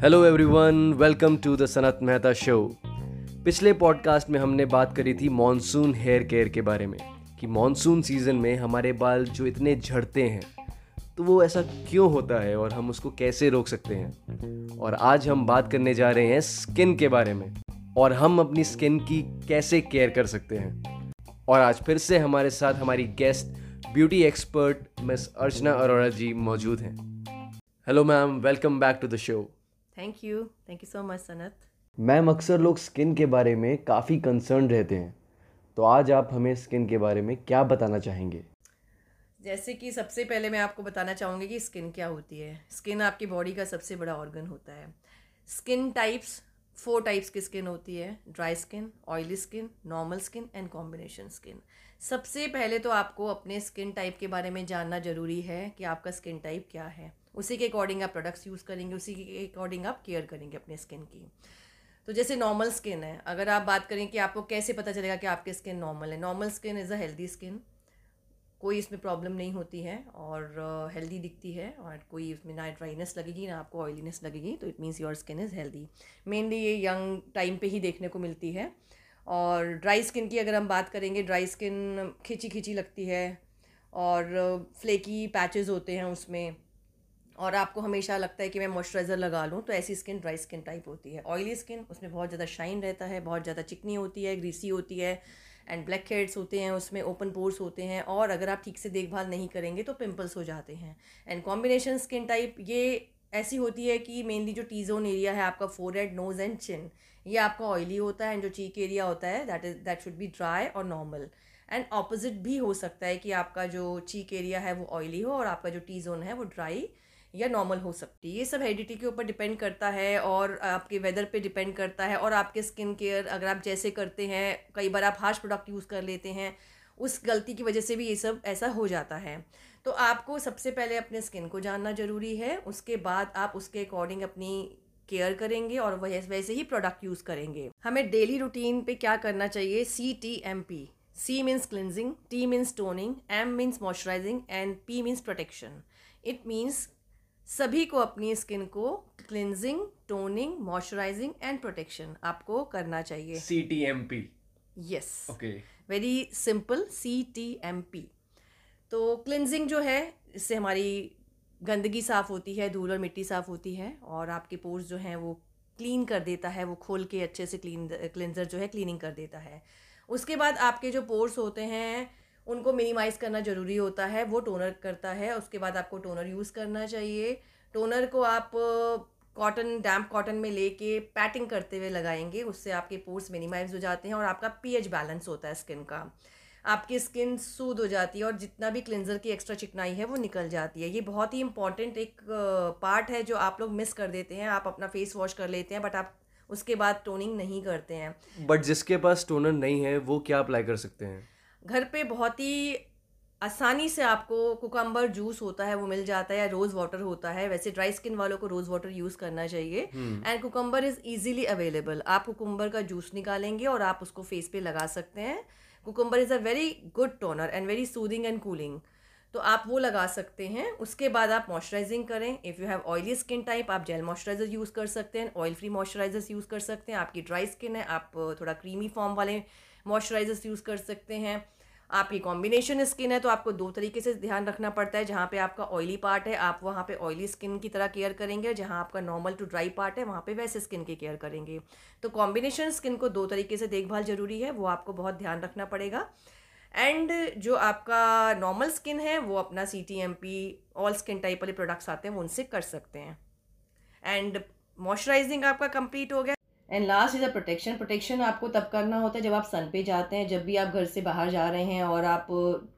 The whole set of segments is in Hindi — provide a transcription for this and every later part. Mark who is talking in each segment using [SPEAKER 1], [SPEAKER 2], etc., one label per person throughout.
[SPEAKER 1] Hello everyone welcome to the Sanat Mehta show पिछले पॉडकास्ट में हमने बात करी थी मॉनसून हेयर केयर के बारे में, कि मॉनसून सीज़न में हमारे बाल जो इतने झड़ते हैं तो वो ऐसा क्यों होता है और हम उसको कैसे रोक सकते हैं? और आज हम बात करने जा रहे हैं स्किन के बारे में, और हम अपनी स्किन की कैसे केयर कर सकते हैं? और आज फिर से हमारे साथ हमारी guest beauty expert miss Archana Arora ji मौजूद हैं। Hello ma'am welcome back to the show
[SPEAKER 2] thank you thank you so much Sanat
[SPEAKER 1] ma'am अक्सर लोग स्किन के बारे में काफ़ी कंसर्न रहते हैं। तो आज आप हमें स्किन के बारे में क्या बताना चाहेंगे?
[SPEAKER 2] जैसे कि सबसे पहले मैं आपको बताना चाहूँगी कि स्किन क्या होती है। स्किन आपकी बॉडी का सबसे बड़ा ऑर्गन होता है। स्किन टाइप्स फोर टाइप्स की स्किन होती है dry skin oily skin normal skin and combination skin सबसे पहले तो आपको अपने स्किन टाइप के बारे में जानना ज़रूरी है कि आपका स्किन टाइप क्या है। उसी के अकॉर्डिंग आप प्रोडक्ट्स यूज़ करेंगे, उसी के अकॉर्डिंग आप केयर करेंगे अपने स्किन की। तो जैसे नॉर्मल स्किन है, अगर आप बात करें कि आपको कैसे पता चलेगा कि आपकी स्किन नॉर्मल है normal skin is a healthy skin कोई इसमें प्रॉब्लम नहीं होती है और हेल्दी uh, दिखती है और कोई इसमें ना ड्राइनेस लगेगी ना आपको ऑयलीनेस लगेगी तो it means your skin is healthy mainly ये यंग टाइम पे ही देखने को मिलती है और ड्राई स्किन की अगर हम बात करेंगे ड्राई स्किन खिंची खिंची लगती है और फ्लेकी पैचेस होते हैं उसमें और आपको हमेशा लगता है कि मैं मॉइस्चराइज़र लगा लूँ तो ऐसी स्किन ड्राई स्किन टाइप होती है। ऑयली स्किन उसमें बहुत ज़्यादा शाइन रहता है बहुत ज़्यादा चिकनी होती है ग्रीसी होती है एंड ब्लैक हेड्स होते हैं, उसमें ओपन पोर्स होते हैं और अगर आप ठीक से देखभाल नहीं करेंगे तो पिंपल्स हो जाते हैं। एंड कॉम्बिनेशन स्किन टाइप ये ऐसी होती है कि मेनली जो टी जोन एरिया है आपका forehead nose and chin ये आपका ऑयली होता है एंड जो चीक एरिया होता है that is that should be dry और नॉर्मल एंड ऑपोजिट भी हो सकता है कि आपका जो चीक एरिया है वो ऑयली हो और आपका जो टी जोन है वो ड्राई या नॉर्मल हो सकती है। ये सब हेडिटी के ऊपर डिपेंड करता है और आपके वेदर पे डिपेंड करता है और आपके स्किन केयर अगर आप जैसे करते हैं, कई बार आप हार्श प्रोडक्ट यूज़ कर लेते हैं, उस गलती की वजह से भी ये सब ऐसा हो जाता है। तो आपको सबसे पहले अपने स्किन को जानना ज़रूरी है, उसके बाद आप उसके अकॉर्डिंग अपनी केयर करेंगे और वह, वैसे ही प्रोडक्ट यूज़ करेंगे। हमें डेली रूटीन पे क्या करना चाहिए? C T M P C means cleansing T means toning M means moisturizing and P means protection it means सभी को अपनी स्किन को cleansing toning moisturizing and protection आपको करना चाहिए।
[SPEAKER 1] C T M P
[SPEAKER 2] yes
[SPEAKER 1] okay.
[SPEAKER 2] Very simple C T M P तो क्लिनजिंग जो है इससे हमारी गंदगी साफ़ होती है धूल और मिट्टी साफ़ होती है और आपके पोर्स जो हैं वो क्लीन कर देता है वो खोल के अच्छे से क्लीन क्लिनजर जो है क्लीनिंग कर देता है। उसके बाद आपके जो पोर्स होते हैं उनको मिनिमाइज़ करना ज़रूरी होता है, वो टोनर करता है, उसके बाद आपको टोनर यूज़ करना चाहिए। टोनर को आप कॉटन डैम्प कॉटन में लेके पैटिंग करते हुए लगाएँगे, उससे आपके पोर्स मिनिमाइज हो जाते हैं और आपका पीएच बैलेंस होता है स्किन का। आपकी स्किन सूद हो जाती है और जितना भी क्लिनजर की एक्स्ट्रा चिकनाई है, वो निकल जाती है। ये बहुत ही इंपॉर्टेंट एक पार्ट है जो आप लोग मिस कर देते हैं। आप अपना फेस वॉश कर लेते हैं बट आप उसके बाद टोनिंग नहीं करते हैं।
[SPEAKER 1] बट जिसके पास टोनर नहीं है, वो क्या अप्लाई कर सकते हैं?
[SPEAKER 2] घर पे बहुत ही आसानी से आपको कुकम्बर जूस होता है वो मिल जाता है या रोज़ वाटर होता है। वैसे ड्राई स्किन वालों को रोज़ वाटर यूज़ करना चाहिए। And cucumber is easily available आप कुकम्बर का जूस निकालेंगे और आप उसको फेस पे लगा सकते हैं। Cucumber is a very good toner and very soothing and cooling तो आप वो लगा सकते हैं। उसके बाद आप मॉइस्चराइजिंग करें। If you have oily skin type आप जेल मॉइस्चराइजर यूज़ कर सकते हैं। ऑयल फ्री मॉइस्चराइजर्स यूज़ कर सकते हैं। आपकी ड्राई स्किन है आप थोड़ा क्रीमी फॉर्म वाले मॉइस्चराइजर्स यूज़ कर सकते हैं। आपकी कॉम्बिनेशन स्किन है तो आपको दो तरीके से ध्यान रखना पड़ता है। जहाँ पे आपका ऑयली पार्ट है, आप वहाँ पे ऑयली स्किन की तरह केयर करेंगे। जहाँ आपका नॉर्मल टू ड्राई पार्ट है, वहाँ पे वैसे स्किन की केयर करेंगे। तो कॉम्बिनेशन स्किन को दो तरीके से देखभाल ज़रूरी है, वो आपको बहुत ध्यान रखना पड़ेगा। एंड जो आपका नॉर्मल स्किन है, वो अपना C T M P all skin type वाले प्रोडक्ट्स आते हैं उनसे कर सकते हैं। एंड मॉइस्चराइजिंग आपका कंप्लीट हो गया। And last is a protection protection आपको तब करना होता है जब आप सन पे जाते हैं, जब भी आप घर से बाहर जा रहे हैं और आप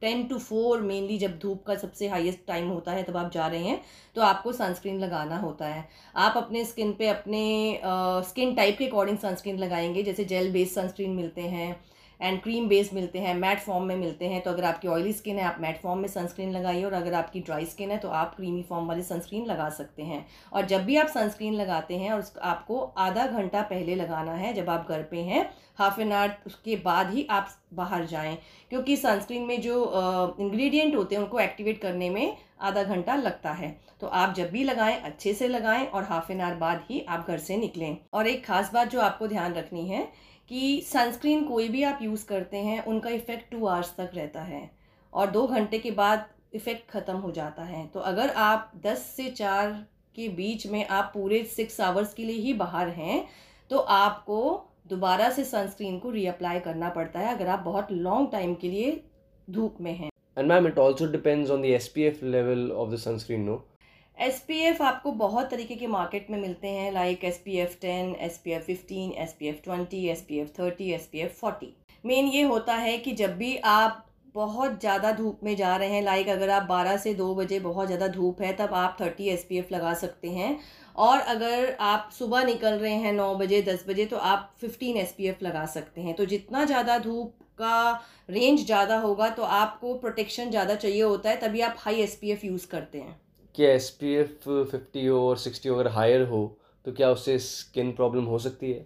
[SPEAKER 2] टेन टू फोर मेनली जब धूप का सबसे हाईएस्ट टाइम होता है तब आप जा रहे हैं तो आपको सनस्क्रीन लगाना होता है। आप अपने स्किन पे अपने स्किन टाइप के अकॉर्डिंग सनस्क्रीन लगाएँगे, जैसे जेल बेस्ड सनस्क्रीन मिलते हैं एंड क्रीम बेस मिलते हैं मैट फॉर्म में मिलते हैं तो अगर आपकी ऑयली स्किन है, आप मैट फॉर्म में सनस्क्रीन लगाइए और अगर आपकी ड्राई स्किन है तो आप क्रीमी फॉर्म वाली सनस्क्रीन लगा सकते हैं। और जब भी आप सनस्क्रीन लगाते हैं, और आपको आधा घंटा पहले लगाना है, जब आप घर पे हैं हाफ़ एन आवर उसके बाद ही आप बाहर जाएँ, क्योंकि सनस्क्रीन में जो इंग्रेडिएंट होते हैं, उनको एक्टिवेट करने में आधा घंटा लगता है। तो आप जब भी लगाएँ, अच्छे से लगाएँ और हाफ़ एन आवर बाद ही आप घर से निकलें। और एक ख़ास बात जो आपको ध्यान रखनी है कि सनस्क्रीन कोई भी आप यूज़ करते हैं, उनका इफ़ेक्ट टू आवर्स तक रहता है और दो घंटे के बाद इफ़ेक्ट ख़त्म हो जाता है। तो अगर आप दस से चार के बीच में आप पूरे सिक्स आवर्स के लिए ही बाहर हैं तो आपको दोबारा से सनस्क्रीन को रीअप्लाई करना पड़ता है अगर आप बहुत लॉन्ग टाइम के लिए धूप में हैं।
[SPEAKER 1] And ma'am it also depends on the S P F level of the sunscreen no
[SPEAKER 2] S P F आपको बहुत तरीके के मार्केट में मिलते हैं like S P F ten S P F fifteen S P F twenty S P F thirty S P F forty main ये होता है कि जब भी आप बहुत ज़्यादा धूप में जा रहे हैं लाइक अगर आप 12 से 2 बजे बहुत ज़्यादा धूप है, तब आप 30 एस लगा सकते हैं। और अगर आप सुबह निकल रहे हैं 9 बजे 10 बजे तो आप 15 एस लगा सकते हैं। तो जितना ज़्यादा धूप का रेंज ज़्यादा होगा तो आपको प्रोटेक्शन ज़्यादा चाहिए होता है, तभी आप हाई SPF यूज़ करते हैं।
[SPEAKER 1] क्या एस पी एफ़ फिफ्टी हो और सिक्सटी हो अगर हायर हो तो क्या उससे स्किन प्रॉब्लम हो सकती है?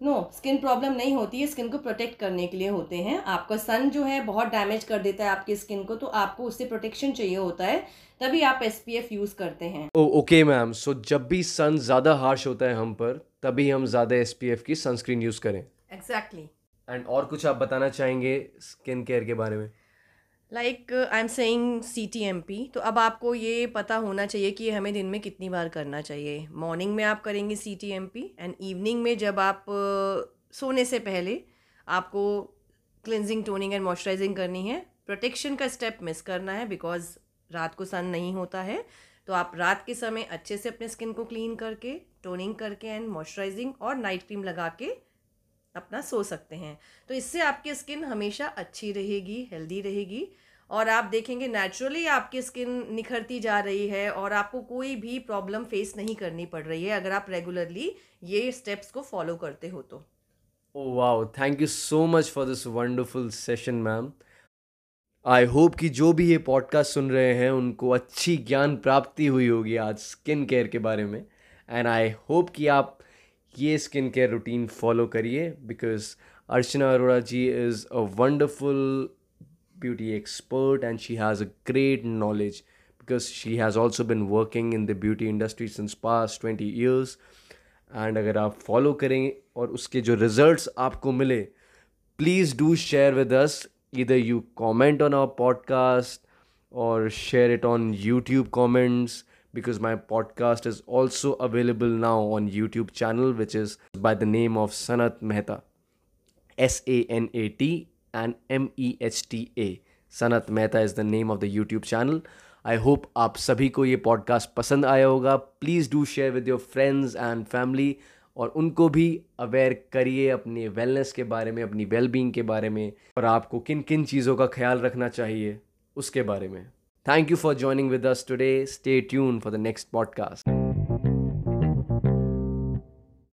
[SPEAKER 2] नो स्किन प्रॉब्लम नहीं होती है। स्किन को प्रोटेक्ट करने के लिए होते हैं। आपका सन जो है बहुत डैमेज कर देता है आपकी स्किन को तो आपको उससे प्रोटेक्शन चाहिए होता है। तभी आप एस पी एफ़ यूज़ करते हैं।
[SPEAKER 1] ओके मैम सो जब भी सन ज़्यादा हार्श होता है हम पर तभी हम ज़्यादा एस पी एफ़ की सनस्क्रीन यूज़ करें।
[SPEAKER 2] Exactly exactly.
[SPEAKER 1] एंड और कुछ आप बताना चाहेंगे स्किन केयर के बारे में?
[SPEAKER 2] Like I am saying C T M P तो अब आपको ये पता होना चाहिए कि हमें दिन में कितनी बार करना चाहिए। मॉर्निंग में आप करेंगे C T M P and evening में जब आप uh, सोने से पहले आपको क्लिनजिंग टोनिंग एंड मॉइस्चराइजिंग करनी है प्रोटेक्शन का स्टेप मिस करना है बिकॉज़ रात को सन नहीं होता है तो आप रात के समय अच्छे से अपने स्किन को क्लीन करके टोनिंग करके एंड मॉइस्चराइजिंग और नाइट क्रीम लगा के अपना सो सकते हैं। तो इससे आपकी स्किन हमेशा अच्छी रहेगी, हेल्दी रहेगी और आप देखेंगे नेचुरली आपकी स्किन निखरती जा रही है और आपको कोई भी प्रॉब्लम फेस नहीं करनी पड़ रही है अगर आप रेगुलरली ये स्टेप्स को फॉलो करते हो तो।
[SPEAKER 1] Wow thank you so much for this wonderful session ma'am I hope कि जो भी ये पॉडकास्ट सुन रहे हैं, उनको अच्छी ज्ञान प्राप्ति हुई होगी आज स्किन केयर के बारे में। एंड आई होप कि आप ये स्किन केयर रूटीन फॉलो करिए because Archana Arora ji is a wonderful beauty expert and she has a great knowledge because she has also been working in the beauty industry since past twenty years and अगर आप फॉलो करें और उसके जो रिज़ल्ट आपको मिले please do share with us इधर you comment on our podcast और share it on YouTube comments because my podcast is also available now on YouTube channel which is by the name of Sanat Mehta S A N A T and M E H T A Sanat Mehta is the name of the YouTube channel I hope आप सभी को ये पॉडकास्ट पसंद आया होगा please do share with your friends and family और उनको भी अवेयर करिए अपने वेलनेस के बारे में अपनी वेलबींग के बारे में और आपको किन किन चीज़ों का ख्याल रखना चाहिए उसके बारे में Thank you for joining with us today. Stay tuned for the next podcast.